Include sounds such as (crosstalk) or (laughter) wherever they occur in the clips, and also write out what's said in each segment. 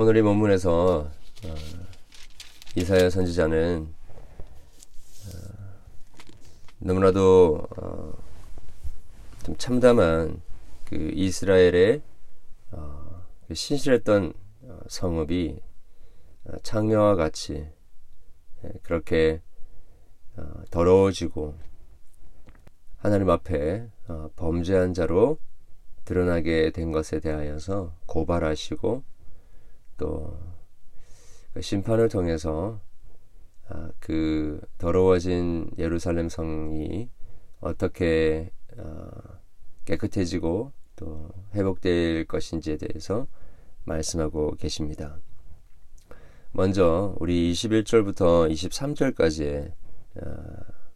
오늘의 본문에서 어, 이사야 선지자는 어, 너무나도 어, 좀 참담한 그 이스라엘의 어, 그 신실했던 어, 성읍이 어, 창녀와 같이 예, 그렇게 어, 더러워지고 하나님 앞에 어, 범죄한 자로 드러나게 된 것에 대하여서 고발하시고 또그 심판을 통해서 아, 그 더러워진 예루살렘 성이 어떻게 어, 깨끗해지고 또 회복될 것인지에 대해서 말씀하고 계십니다. 먼저 우리 21절부터 23절까지의 어,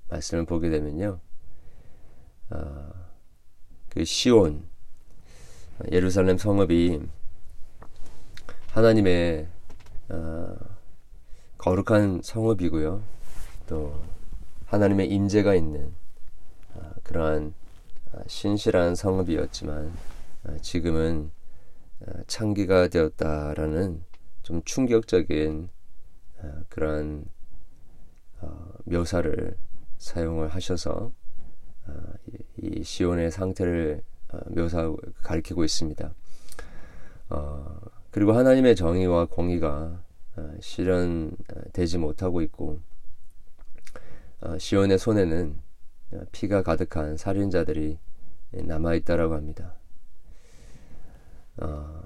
말씀을 보게 되면요. 어, 그 시온 예루살렘 성읍이 하나님의 어, 거룩한 성읍이고요. 또 하나님의 임재가 있는 어, 그러한 어, 신실한 성읍이었지만 어, 지금은 어, 창기가 되었다라는 좀 충격적인 어, 그러한 묘사를 사용을 하셔서 이 시온의 상태를 묘사 가리키고 있습니다. 어, 그리고 하나님의 정의와 공의가 어, 실현되지 못하고 있고 어, 시온의 손에는 피가 가득한 살인자들이 남아 있다라고 합니다. 어,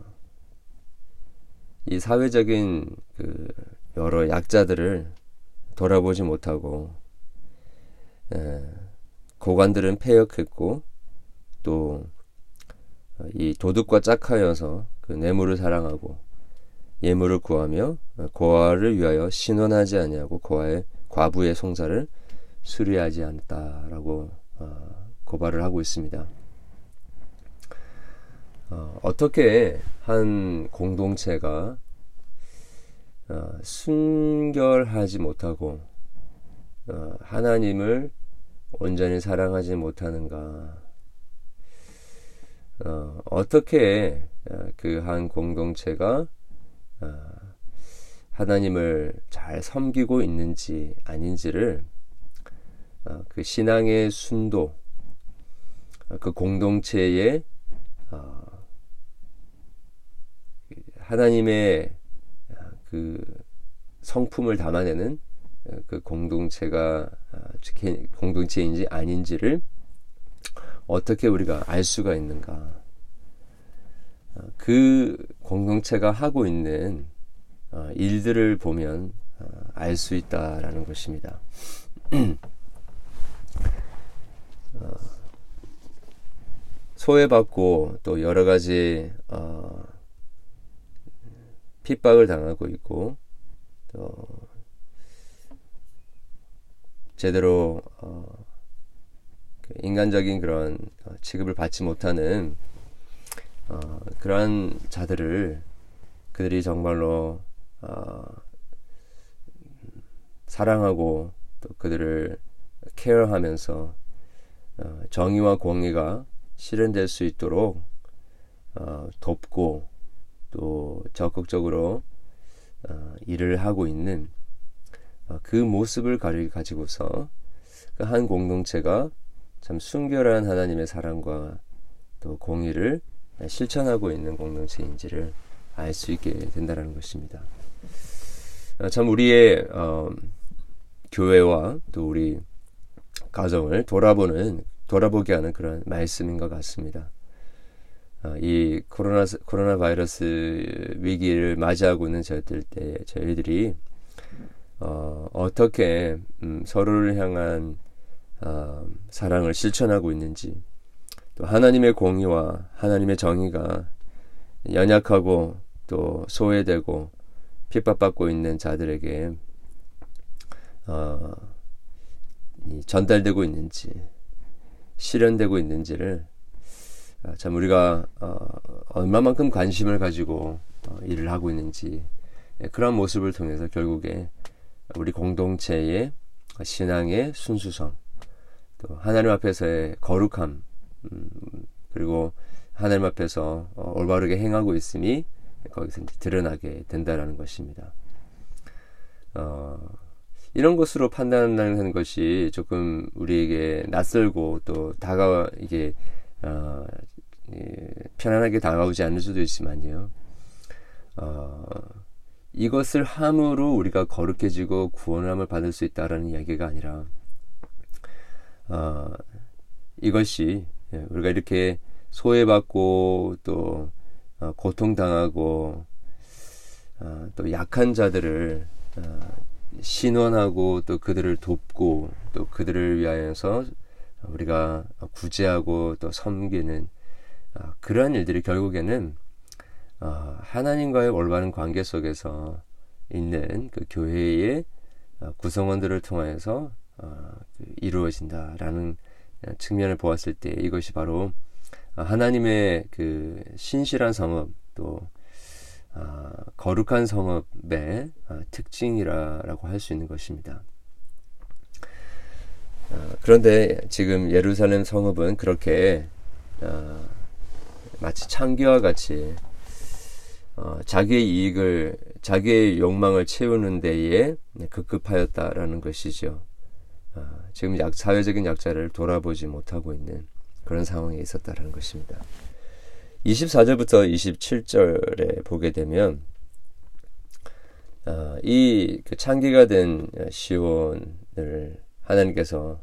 이 사회적인 그 여러 약자들을 돌아보지 못하고 고관들은 폐역했고 또 이 도둑과 짝하여서 그 뇌물을 사랑하고 예물을 구하며 고아를 위하여 신원하지 아니하고 고아의 과부의 송사를 수리하지 않았다라고 어, 고발을 하고 있습니다. 어, 어떻게 한 공동체가 어, 순결하지 못하고 어, 하나님을 온전히 사랑하지 못하는가? 어, 어떻게 어, 그한 공동체가 어, 하나님을 잘 섬기고 있는지 아닌지를 어, 그 신앙의 순도, 그 공동체의 하나님의 그 성품을 담아내는 그 공동체가 공동체인지 아닌지를 어떻게 우리가 알 수가 있는가? 그 공동체가 하고 있는 어, 일들을 보면 어, 알수 있다라는 것입니다. (clears throat) 어, 소외받고 또 여러 가지 핍박을 당하고 있고 또 제대로 그 인간적인 그런 취급을 받지 못하는 어, 그러한 자들을 그들이 정말로 어, 사랑하고 또 그들을 케어하면서 어, 정의와 공의가 실현될 수 있도록 어, 돕고 또 적극적으로 어, 일을 하고 있는 어, 그 모습을 가지고서 그 한 공동체가 참 순결한 하나님의 사랑과 또 공의를 실천하고 있는 공동체인지를 알 수 있게 된다는 것입니다. 아, 참 우리의 어, 교회와 또 우리 가정을 돌아보는 돌아보게 하는 그런 말씀인 것 같습니다. 어, 이 코로나 코로나 바이러스 위기를 맞이하고 있는 저희들 때 저희들이 어, 어떻게 음, 서로를 향한 어, 사랑을 실천하고 있는지 또 하나님의 공의와 하나님의 정의가 연약하고 또 소외되고 핍박받고 있는 자들에게 어, 전달되고 있는지 실현되고 있는지를 어, 참 우리가 어, 얼마만큼 관심을 가지고 어, 일을 하고 있는지 예, 그런 모습을 통해서 결국에 우리 공동체의 신앙의 순수성 또 하나님 앞에서의 거룩함 음, 그리고 하나님 앞에서 어, 올바르게 행하고 있음이 거기서 이제 드러나게 된다라는 것입니다. 어, 이런 것으로 판단하는 것이 조금 우리에게 낯설고 또 다가 이게 어, 예, 편안하게 다가오지 않을 수도 있지만요. 어, 이것을 함으로 우리가 거룩해지고 구원함을 받을 수 있다라는 이야기가 아니라 어, 이것이 예, 우리가 이렇게 소외받고 또 어, 고통당하고 어, 또 약한 자들을 어, 신원하고 또 그들을 돕고 또 그들을 위하여서 우리가 구제하고 또 섬기는 어, 그러한 일들이 결국에는 어, 하나님과의 올바른 관계 속에서 있는 그 교회의 어, 구성원들을 통하여서 어, 그 이루어진다라는 측면을 보았을 때 이것이 바로 하나님의 그 신실한 성업 또 어, 거룩한 성업의 어, 특징이라고 할 수 있는 것입니다. 어, 그런데 지금 예루살렘 성읍은 그렇게 마치 창기와 같이 자기의 이익을 자기의 욕망을 채우는 데에 급급하였다라는 것이죠. 지금 약, 사회적인 약자를 돌아보지 못하고 있는 그런 상황에 있었다라는 것입니다. 24절부터 27절에 보게 되면 어, 이그 창기가 된 시온을 하나님께서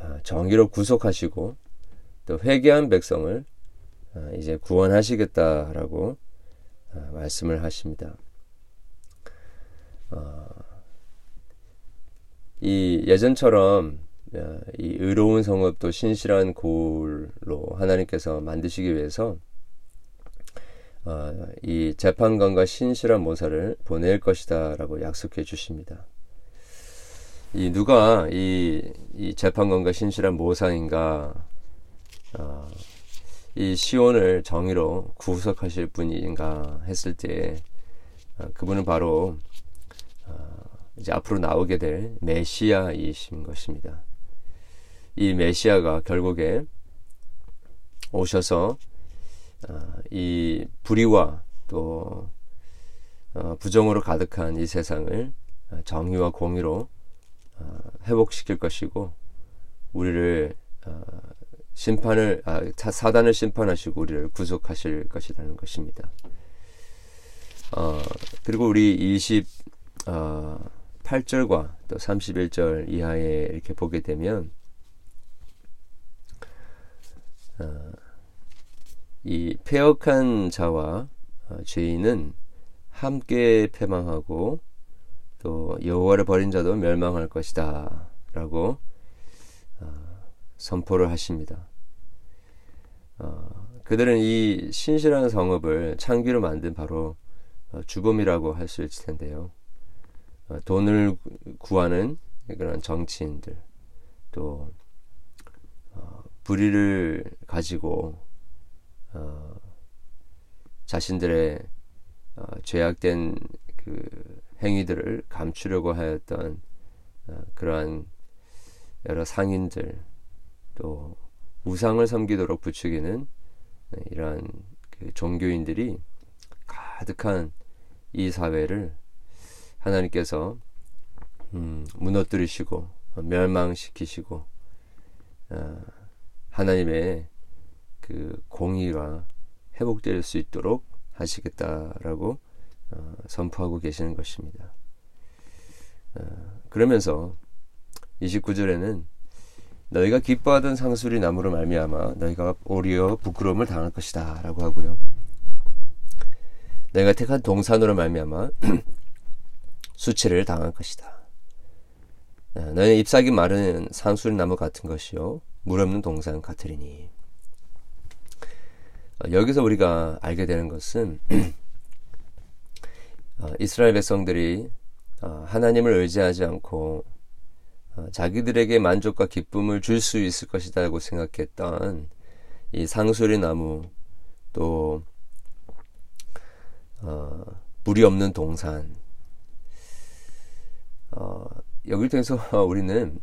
어, 정의로 구속하시고 또 회개한 백성을 어, 이제 구원하시겠다라고 어, 말씀을 하십니다. 어, 이 예전처럼 어, 이 의로운 성읍도 신실한 고울로 하나님께서 만드시기 위해서 어, 이 재판관과 신실한 모사를 보낼 것이다라고 약속해 주십니다. 이 누가 이, 이 재판관과 신실한 모사인가, 어, 이 시온을 정의로 구속하실 분인가 했을 때, 어, 그분은 바로 어, 이제 앞으로 나오게 될 메시아이신 것입니다. 이 메시아가 결국에 오셔서 어, 이 불의와 또 어, 부정으로 가득한 이 세상을 어, 정의와 공의로 회복시킬 것이고 우리를 심판을 아, 사단을 심판하시고 우리를 구속하실 것이라는 것입니다. 어, 그리고 우리 28절과 또 31절 이하에 이렇게 보게 되면 어, 이 폐역한 자와 어, 죄인은 함께 패망하고 또 여호와를 버린 자도 멸망할 것이다 라고 어, 선포를 하십니다. 어, 그들은 이 신실한 성읍을 창기로 만든 바로 주범이라고 할 수 있을 텐데요. 돈을 구하는 그런 정치인들 또 불의를 가지고 어, 자신들의 어, 죄악된 그 행위들을 감추려고 하였던 어, 그러한 여러 상인들 또 우상을 섬기도록 부추기는 이러한 그 종교인들이 가득한 이 사회를 하나님께서 음, 무너뜨리시고 멸망시키시고 어, 하나님의 그 공의가 회복될 수 있도록 하시겠다라고 어, 선포하고 계시는 것입니다. 어, 그러면서 29절에는 너희가 기뻐하던 상술이 나무로 말미암아 너희가 오리어 부끄러움을 당할 것이다라고 하고요. 너희가 택한 동산으로 말미암아 (clears throat) 수치를 당할 것이다. 어, 너희 잎사귀 마른 상술 나무 같은 것이요 물 없는 동산 같으리니 어, 여기서 우리가 알게 되는 것은 (clears throat) 어, 이스라엘 백성들이 어, 하나님을 의지하지 않고 자기들에게 만족과 기쁨을 줄 수 있을 것이다라고 생각했던 이 상수리 나무 또 어, 물이 없는 동산 어, 여기를 통해서 (laughs) 우리는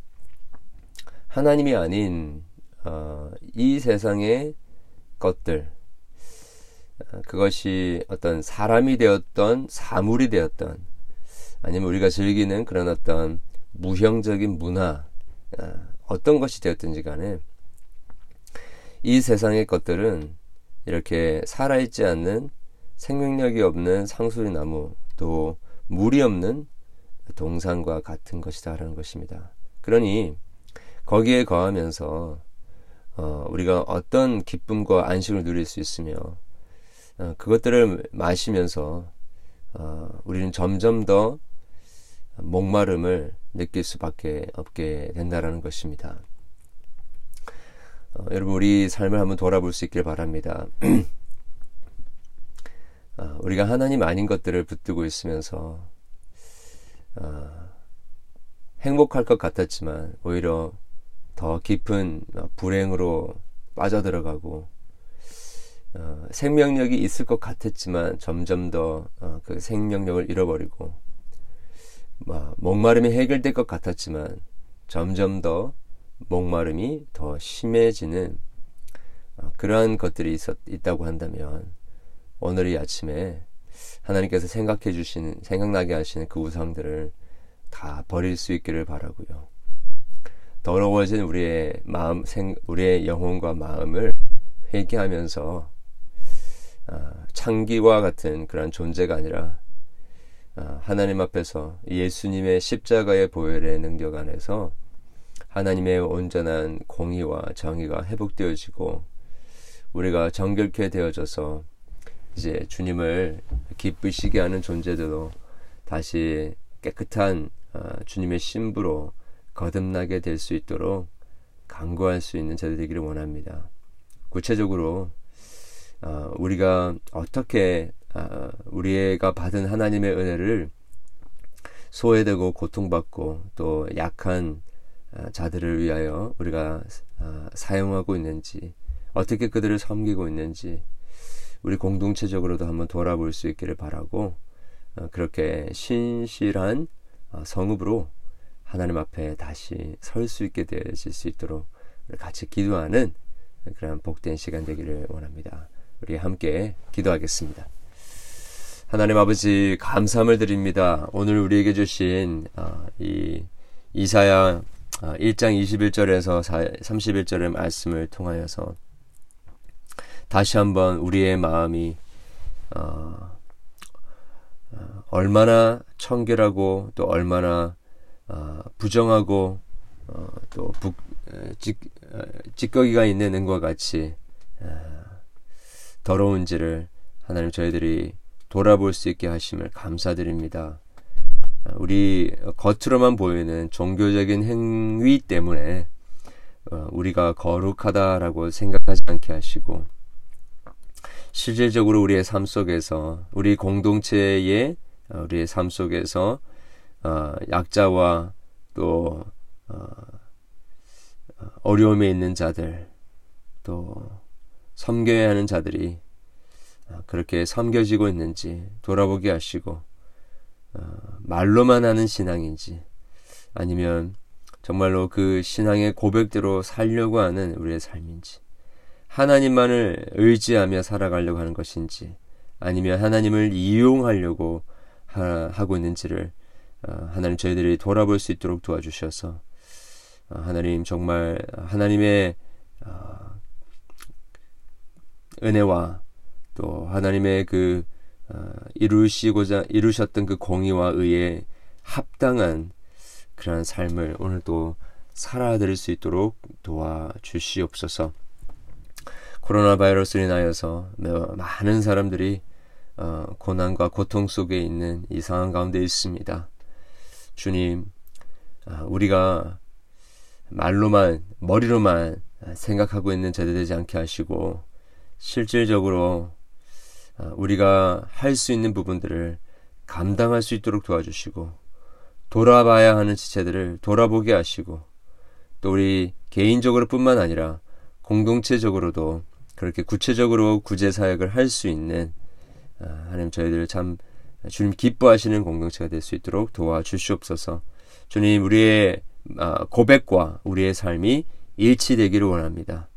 하나님이 아닌 어, 이 세상의 것들 어, 그것이 어떤 사람이 되었던 사물이 되었던 아니면 우리가 즐기는 그런 어떤 무형적인 문화 어, 어떤 것이 되었든지 간에 이 세상의 것들은 이렇게 살아있지 않는 생명력이 없는 상수리 나무 또 물이 없는 동산과 같은 것이다라는 것입니다. 그러니 거기에 거하면서 어, 우리가 어떤 기쁨과 안식을 누릴 수 있으며 어, 그것들을 마시면서 어, 우리는 점점 더 목마름을 느낄 수밖에 없게 된다라는 것입니다. 어, 여러분 우리 삶을 한번 돌아볼 수 있길 바랍니다. (clears throat) 어, 우리가 하나님 아닌 것들을 붙들고 있으면서 어, 행복할 것 같았지만 오히려 더 깊은 불행으로 빠져들어가고 어, 생명력이 있을 것 같았지만 점점 더그 어, 생명력을 잃어버리고 뭐, 목마름이 해결될 것 같았지만 점점 더 목마름이 더 심해지는 어, 그러한 것들이 있었, 있다고 한다면 오늘 이 아침에 하나님께서 생각해 주시는 생각나게 하시는 그 우상들을 다 버릴 수 있기를 바라고요. 더러워진 우리의 마음, 생, 우리의 영혼과 마음을 회개하면서 아, 창기와 같은 그런 존재가 아니라 아, 하나님 앞에서 예수님의 십자가의 보혈의 능력 안에서 하나님의 온전한 공의와 정의가 회복되어지고 우리가 정결케 되어져서 이제 주님을 기쁘시게 하는 존재들로 다시 깨끗한 아, 주님의 신부로 거듭나게 될 수 있도록 강구할 수 있는 자들 되기를 원합니다. 구체적으로 어, 우리가 어떻게 어, 우리가 받은 하나님의 은혜를 소외되고 고통받고 또 약한 어, 자들을 위하여 우리가 어, 사용하고 있는지 어떻게 그들을 섬기고 있는지 우리 공동체적으로도 한번 돌아볼 수 있기를 바라고 어, 그렇게 신실한 어, 성읍으로 하나님 앞에 다시 설 수 있게 되어질 수 있도록 같이 기도하는 그런 복된 시간 되기를 원합니다. 우리 함께 기도하겠습니다. 하나님 아버지 감사함을 드립니다. 오늘 우리에게 주신 어, 이 이사야 1장 21절에서 31절의 말씀을 통하여서 다시 한번 우리의 마음이 어, 어, 얼마나 청결하고 또 얼마나 어, 부정하고 어, 또 부, 찌, 찌꺼기가 있는 은과 같이 더러운지를 하나님 저희들이 돌아볼 수 있게 하심을 감사드립니다. 우리 겉으로만 보이는 종교적인 행위 때문에 우리가 거룩하다라고 생각하지 않게 하시고 실질적으로 우리의 삶 속에서 우리 공동체의 우리의 삶 속에서 어, 약자와 또 어, 어려움에 있는 자들 또 섬겨야 하는 자들이 어, 그렇게 섬겨지고 있는지 돌아보게 하시고 어, 말로만 하는 신앙인지 아니면 정말로 그 신앙의 고백대로 살려고 하는 우리의 삶인지 하나님만을 의지하며 살아가려고 하는 것인지 아니면 하나님을 이용하려고 하, 고 있는지를 어, 하나님 저희들이 돌아볼 수 있도록 도와주셔서 어, 하나님 정말 하나님의 어, 은혜와 또 하나님의 그 이루시고자 이루셨던 그 공의와 의에 합당한 그러한 삶을 오늘도 살아드릴 수 있도록 도와주시옵소서. 코로나 바이러스로 인하여서 많은 사람들이 고난과 고통 속에 있는 이 상황 가운데 있습니다. 주님, 아, 우리가 말로만, 머리로만 생각하고 있는 자들 되지 않게 하시고, 실질적으로 아, 우리가 할 수 있는 부분들을 감당할 수 있도록 도와주시고, 돌아봐야 하는 지체들을 돌아보게 하시고, 또 우리 개인적으로 뿐만 아니라 공동체적으로도 그렇게 구체적으로 구제 사역을 할 수 있는 아, 하나님 저희들 참 주님 기뻐하시는 공동체가 될 수 있도록 도와주시옵소서. 주님 우리의 아, 고백과 우리의 삶이 일치되기를 원합니다.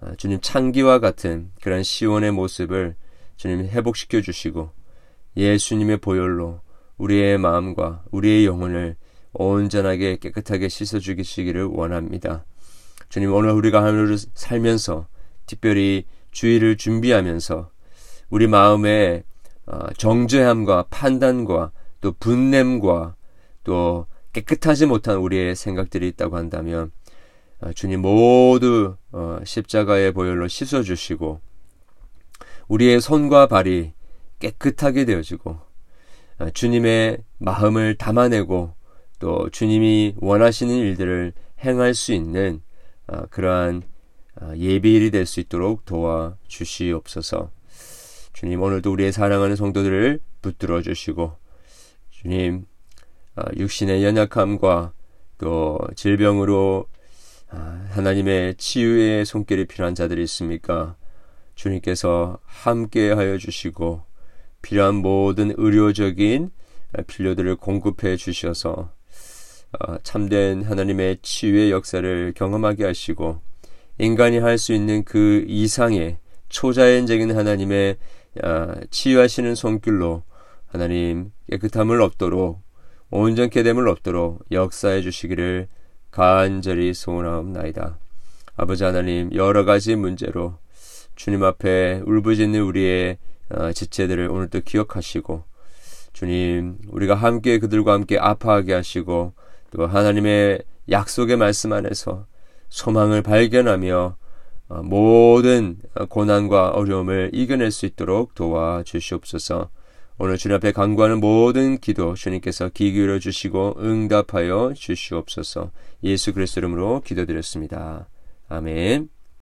아, 주님 창기와 같은 그런 시온의 모습을 주님 회복시켜 주시고 예수님의 보혈로 우리의 마음과 우리의 영혼을 온전하게 깨끗하게 씻어 주시기를 원합니다. 주님 오늘 우리가 하루를 살면서 특별히 주의를 준비하면서 우리 마음에 어, 정죄함과 판단과 또 분냄과 또 깨끗하지 못한 우리의 생각들이 있다고 한다면 어, 주님 모두 어, 십자가의 보혈로 씻어 주시고 우리의 손과 발이 깨끗하게 되어지고 주님의 마음을 담아내고 또 주님이 원하시는 일들을 행할 수 있는 그러한 예비일이 될 수 있도록 도와 주시옵소서. 주님 오늘도 우리의 사랑하는 성도들을 붙들어 주시고 주님 아, 육신의 연약함과 또 질병으로 아, 하나님의 치유의 손길이 필요한 자들이 있습니까? 주님께서 함께 하여 주시고 필요한 모든 의료적인 필요들을 공급해 주셔서 아, 참된 하나님의 치유의 역사를 경험하게 하시고 인간이 할 수 있는 그 이상의 초자연적인 하나님의 치유하시는 손길로 하나님 깨끗함을 얻도록 온전케 됨을 얻도록 역사해 주시기를 간절히 소원하옵나이다. 아버지 하나님 여러 가지 문제로 주님 앞에 울부짖는 우리의 어, 지체들을 오늘도 기억하시고 주님 우리가 함께 그들과 함께 아파하게 하시고 또 하나님의 약속의 말씀 안에서 소망을 발견하며 어, 모든 고난과 어려움을 이겨낼 수 있도록 도와주시옵소서. 오늘 주님 앞에 간구하는 모든 기도 주님께서 귀 기울여 주시고 응답하여 주시옵소서. 예수 그리스도 이름으로 기도드렸습니다. 아멘.